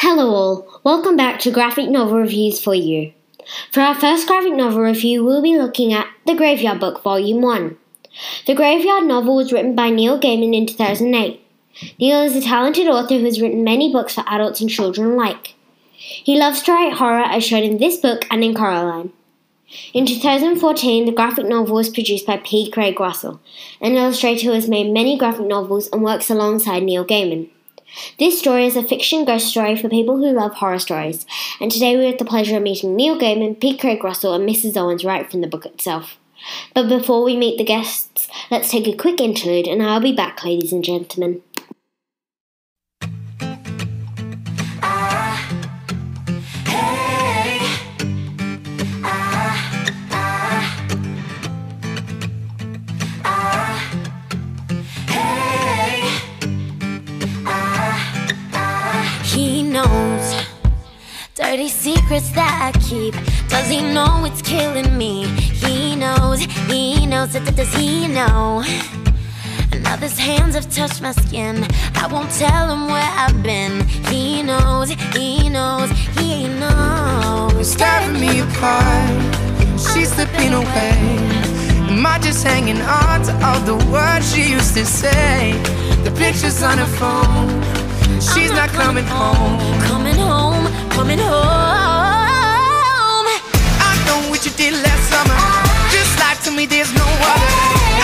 Hello, all. Welcome back to Graphic Novel Reviews for You. For our first graphic novel review, we'll be looking at The Graveyard Book, Volume 1. The Graveyard novel was written by Neil Gaiman in 2008. Neil is a talented author who has written many books for adults and children alike. He loves to write horror, as shown in this book and in Coraline. In 2014, the graphic novel was produced by P. Craig Russell, an illustrator who has made many graphic novels and works alongside Neil Gaiman. This story is a fiction ghost story for people who love horror stories, and today we have the pleasure of meeting Neil Gaiman, P. Craig Russell, and Mrs. Owens right from the book itself. But before we meet the guests, let's take a quick interlude, and I'll be back, ladies and gentlemen. Knows dirty secrets that I keep. Does he know it's killing me? He knows, he knows, does he know? Now his hands have touched my skin. I won't tell him where I've been. He knows, he knows, he knows. Tearing me apart, she's slipping away. Am I just hanging on to all the words she used to say? The pictures on her phone, she's not coming home. Coming home, coming home. I know what you did last summer. Oh. Just lie to me, there's no other.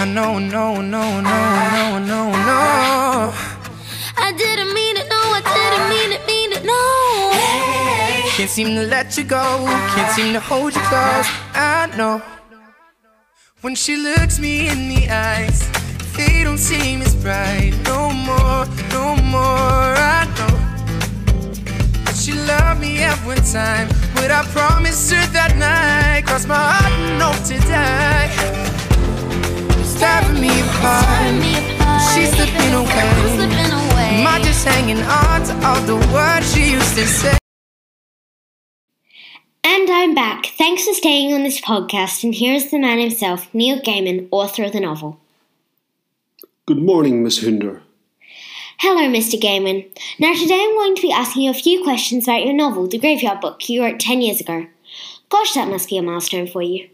I know, no, no, no, no, no, no. I didn't mean it, no, I didn't mean it, mean it, no. Hey, Can't seem to let you go. Can't seem to hold you close. I know. When she looks me in the eyes, they don't seem as bright. No more, no more. I know. that She loved me every time. But I promised her that night. Cross my heart and apart. tearing me apart. She's slipping away. Slipping away. Am I just hanging on to all the words she used to say? And I'm back. Thanks for staying on this podcast, and here's the man himself, Neil Gaiman, author of the novel. Good morning, Miss Hinder. Hello, Mr. Gaiman. Now, today I'm going to be asking you a few questions about your novel, The Graveyard Book, you wrote 10 years ago. Gosh, that must be a milestone for you.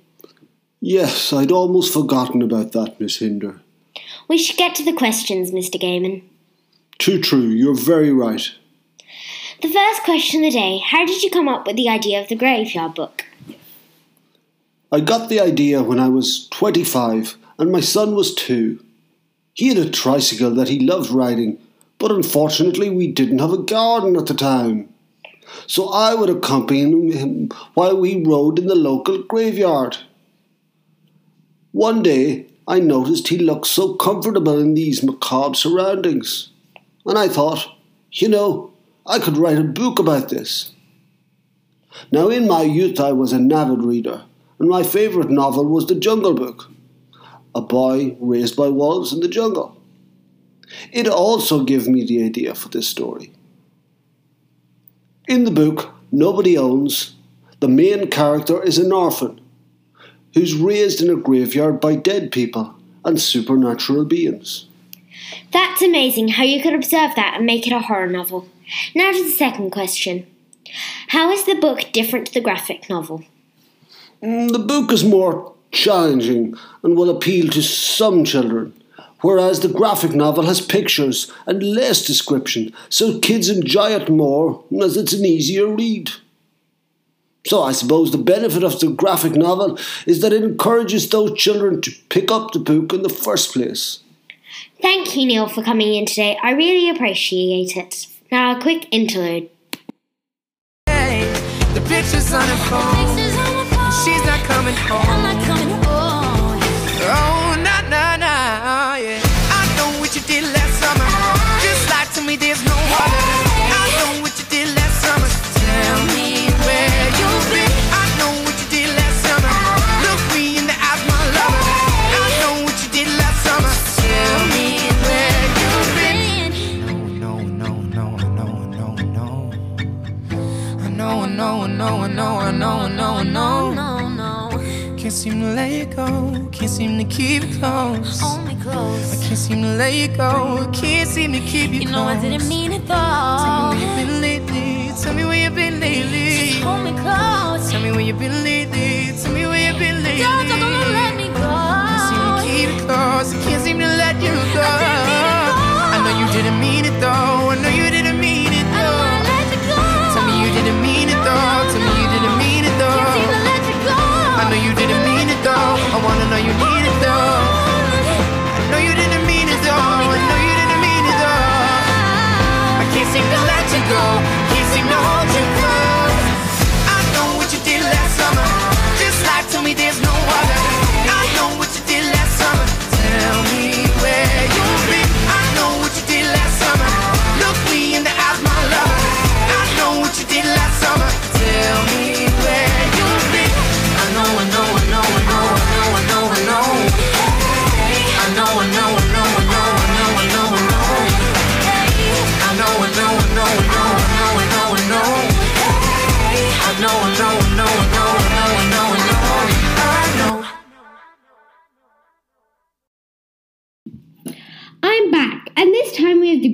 Yes, I'd almost forgotten about that, Miss Hinder. We should get to the questions, Mr. Gaiman. Too true, you're very right. The first question of the day How did you come up with the idea of the Graveyard Book? I got the idea when I was 25 and my son was two. He had a tricycle that he loved riding, but unfortunately we didn't have a garden at the time. So I would accompany him while we rode in the local graveyard. One day I noticed he looked so comfortable in these macabre surroundings, and I thought, you know, I could write a book about this. Now, in my youth, I was an avid reader, and my favourite novel was The Jungle Book A Boy Raised by Wolves in the Jungle. It also gave me the idea for this story. In the book, Nobody Owens, the main character is an orphan who's raised in a graveyard by dead people and supernatural beings. That's amazing how you could observe that and make it a horror novel. Now to the second question How is the book different to the graphic novel? Mm, The book is more challenging and will appeal to some children, whereas the graphic novel has pictures and less description, so kids enjoy it more as it's an easier read. So I suppose the benefit of the graphic novel is that it encourages those children to pick up the book in the first place. Thank you, Neil, for coming in today. I really appreciate it. Now, a quick interlude. The pictures on her phone. Pictures on my phone. She's not coming I'm home. not coming home. Seem to keep it close. hold me I can't seem to let you go. I can't seem to keep you, You know I didn't mean it though. Tell me where you've been lately. Tell me where you've been lately. Just Hold me close. Tell me where you've been lately. Tell me where you've been lately. Don't, don't,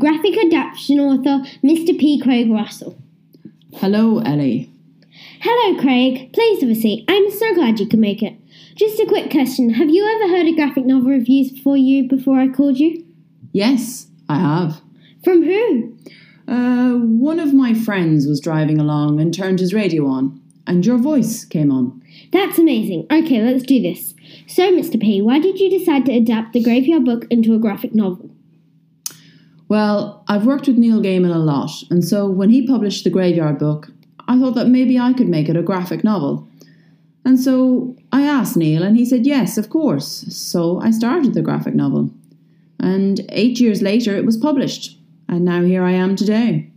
graphic adaptation author, Mr. P. Craig Russell. Hello, Ellie. Hello, Craig. Please have a seat. I'm so glad you could make it. Just a quick question Have you ever heard a graphic novel reviews before you before I called you? Yes, I have. From who? Uh, one of my friends was driving along and turned his radio on, and your voice came on. That's amazing. Okay, let's do this. So, Mr. P, why did you decide to adapt the Graveyard Book into a graphic novel? Well, I've worked with Neil Gaiman a lot, and so when he published the Graveyard Book, I thought that maybe I could make it a graphic novel. And so I asked Neil, and he said yes, of course. So I started the graphic novel. And eight years later, it was published. And now here I am today.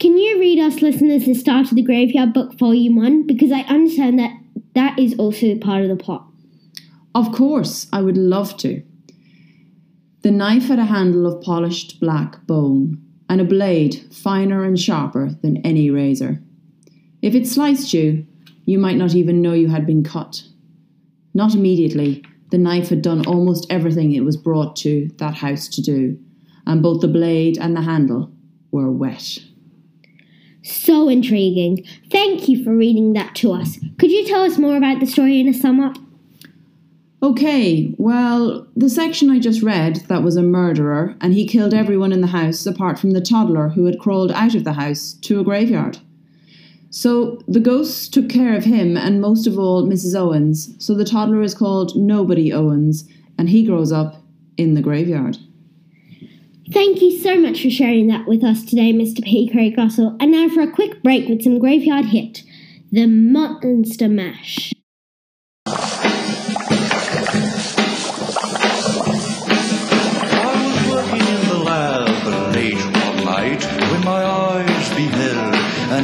Can you read us listeners the start of the Graveyard Book Volume 1? Because I understand that that is also part of the plot. Of course, I would love to. The knife had a handle of polished black bone, and a blade finer and sharper than any razor. If it sliced you, you might not even know you had been cut. Not immediately, the knife had done almost everything it was brought to that house to do, and both the blade and the handle were wet. So intriguing. Thank you for reading that to us. Could you tell us more about the story in a sum up? Okay, well, the section I just read that was a murderer, and he killed everyone in the house apart from the toddler who had crawled out of the house to a graveyard. So the ghosts took care of him and most of all Mrs. Owens, so the toddler is called Nobody Owens, and he grows up in the graveyard. Thank you so much for sharing that with us today, Mr. P. Craig Russell. And now for a quick break with some Graveyard Hit The Monster Mash.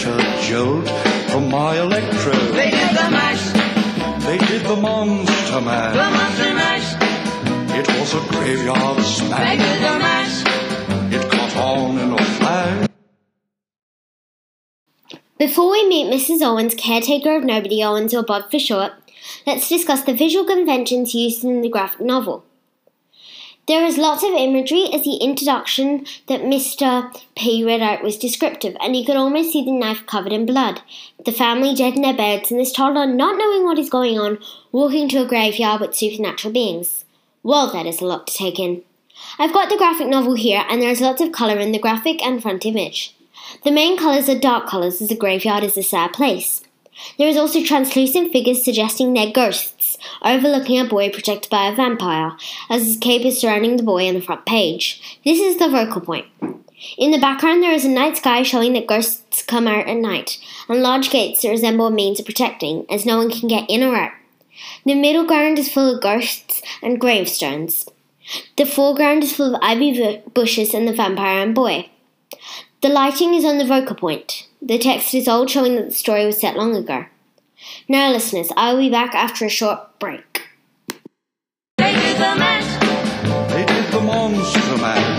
to get a jolt from my electrode. They did the mash, They did the monster the monster mash. It was a graveyard They did the mash. It caught on in a flash. Before we meet Mrs. Owens, caretaker of Nobody Owens or Bob for short, let's discuss the visual conventions used in the graphic novel. There is lots of imagery as the introduction that Mr. P read out was descriptive, and you could almost see the knife covered in blood. The family dead in their beds, and this toddler not knowing what is going on, walking to a graveyard with supernatural beings. Well, that is a lot to take in. I've got the graphic novel here, and there is lots of colour in the graphic and front image. The main colours are dark colours, as the graveyard is a sad place. There is also translucent figures suggesting they're ghosts, overlooking a boy protected by a vampire, as his cape is surrounding the boy on the front page. This is the focal point. In the background, there is a night sky showing that ghosts come out at night, and large gates that resemble a means of protecting, as no one can get in or out. The middle ground is full of ghosts and gravestones. The foreground is full of ivy bushes and the vampire and boy. The lighting is on the vocal point. The text is old, showing that the story was set long ago. Now, listeners, I will be back after a short break. They did the monster mash.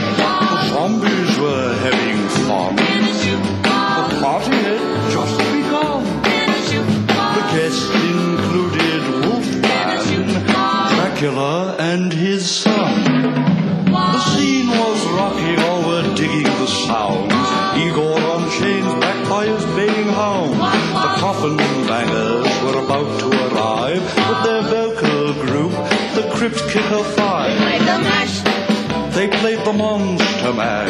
Crypt Kicker Five. They played the Monster Mash.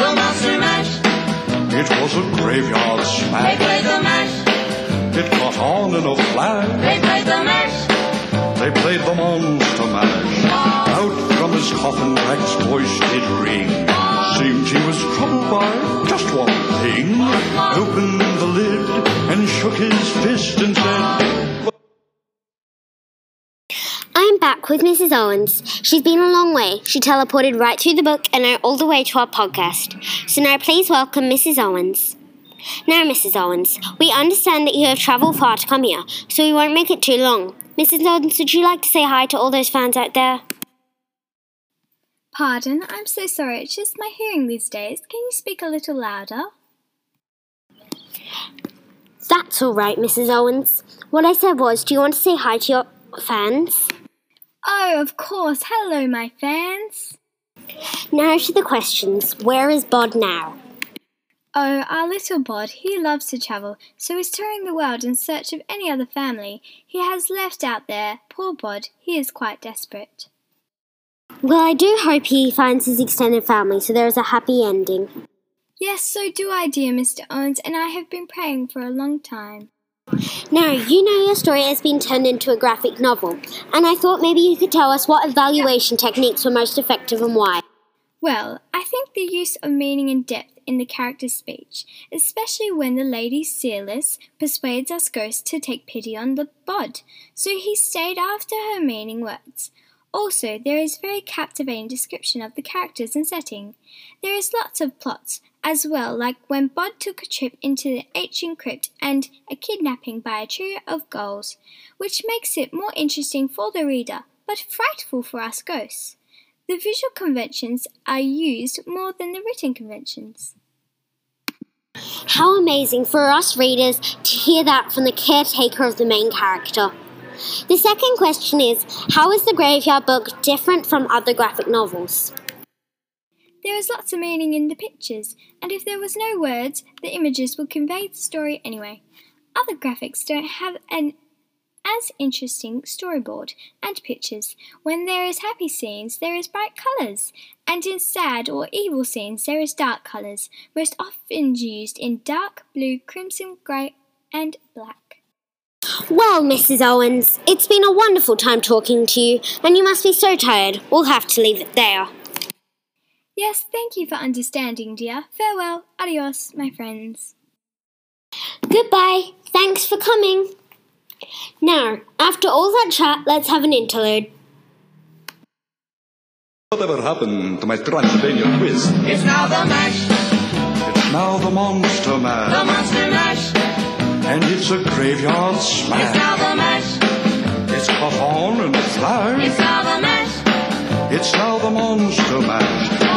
It was a graveyard smash. They played the mash. It caught on in a flash. They played the mash. They played the Monster Mash. Out from his coffin, Drac's voice did ring. Seemed he was troubled by just one thing. Opened the lid and shook his fist and said, I'm back with Mrs. Owens. She's been a long way. She teleported right through the book and all the way to our podcast. So now please welcome Mrs. Owens. Now, Mrs. Owens, we understand that you have travelled far to come here, so we won't make it too long. Mrs. Owens, would you like to say hi to all those fans out there? Pardon, I'm so sorry. It's just my hearing these days. Can you speak a little louder? That's all right, Mrs. Owens. What I said was, do you want to say hi to your fans? Oh, of course. Hello, my fans. Now to the questions. Where is Bod now? Oh, our little Bod, he loves to travel, so he's touring the world in search of any other family he has left out there. Poor Bod, he is quite desperate. Well, I do hope he finds his extended family so there is a happy ending. Yes, so do I, dear Mr. Owens, and I have been praying for a long time. Now, you know your story has been turned into a graphic novel, and I thought maybe you could tell us what evaluation techniques were most effective and why. Well, I think the use of meaning and depth in the character's speech, especially when the lady Seerless persuades us ghosts to take pity on the bod, so he stayed after her meaning words. Also, there is very captivating description of the characters and setting. There is lots of plots as well, like when Bod took a trip into the ancient crypt and a kidnapping by a trio of ghouls, which makes it more interesting for the reader, but frightful for us ghosts. The visual conventions are used more than the written conventions. How amazing for us readers to hear that from the caretaker of the main character. The second question is How is the Graveyard Book different from other graphic novels? There is lots of meaning in the pictures, and if there was no words, the images would convey the story anyway. Other graphics don't have an as interesting storyboard and pictures. When there is happy scenes, there is bright colours, and in sad or evil scenes, there is dark colours, most often used in dark blue, crimson, grey, and black. Well, Mrs. Owens, it's been a wonderful time talking to you, and you must be so tired. We'll have to leave it there. Yes, thank you for understanding, dear. Farewell. Adios, my friends. Goodbye. Thanks for coming. Now, after all that chat, let's have an interlude. Whatever happened to my Transylvania quiz? It's now the mash, It's now the Monster mash. the monster mash. and it's a graveyard smash. It's now the mash, It's caught on in a it's now the mash. It's now the Monster Mash.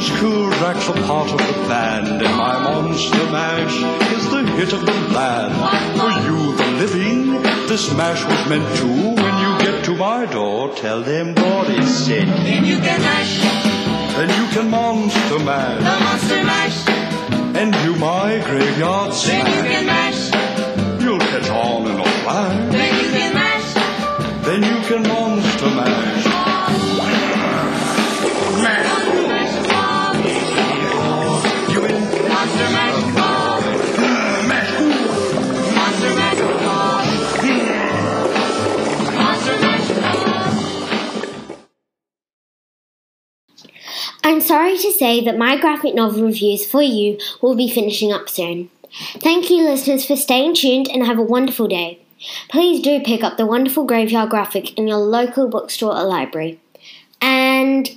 Everything's cool. Drac's a part of the band, and my Monster Mash is the hit of the land. For you, the living, this mash was meant to. When you get to my door, tell them what is said. Then you can mash, Then you can Monster mash. the monster mash. and you my graveyard Then you can mash, You'll catch on in a flash. then you can mash. Then you can Monster Mash. I'm sorry to say that my graphic novel reviews for you will be finishing up soon. Thank you, listeners, for staying tuned and have a wonderful day. Please do pick up the wonderful graveyard graphic in your local bookstore or library. And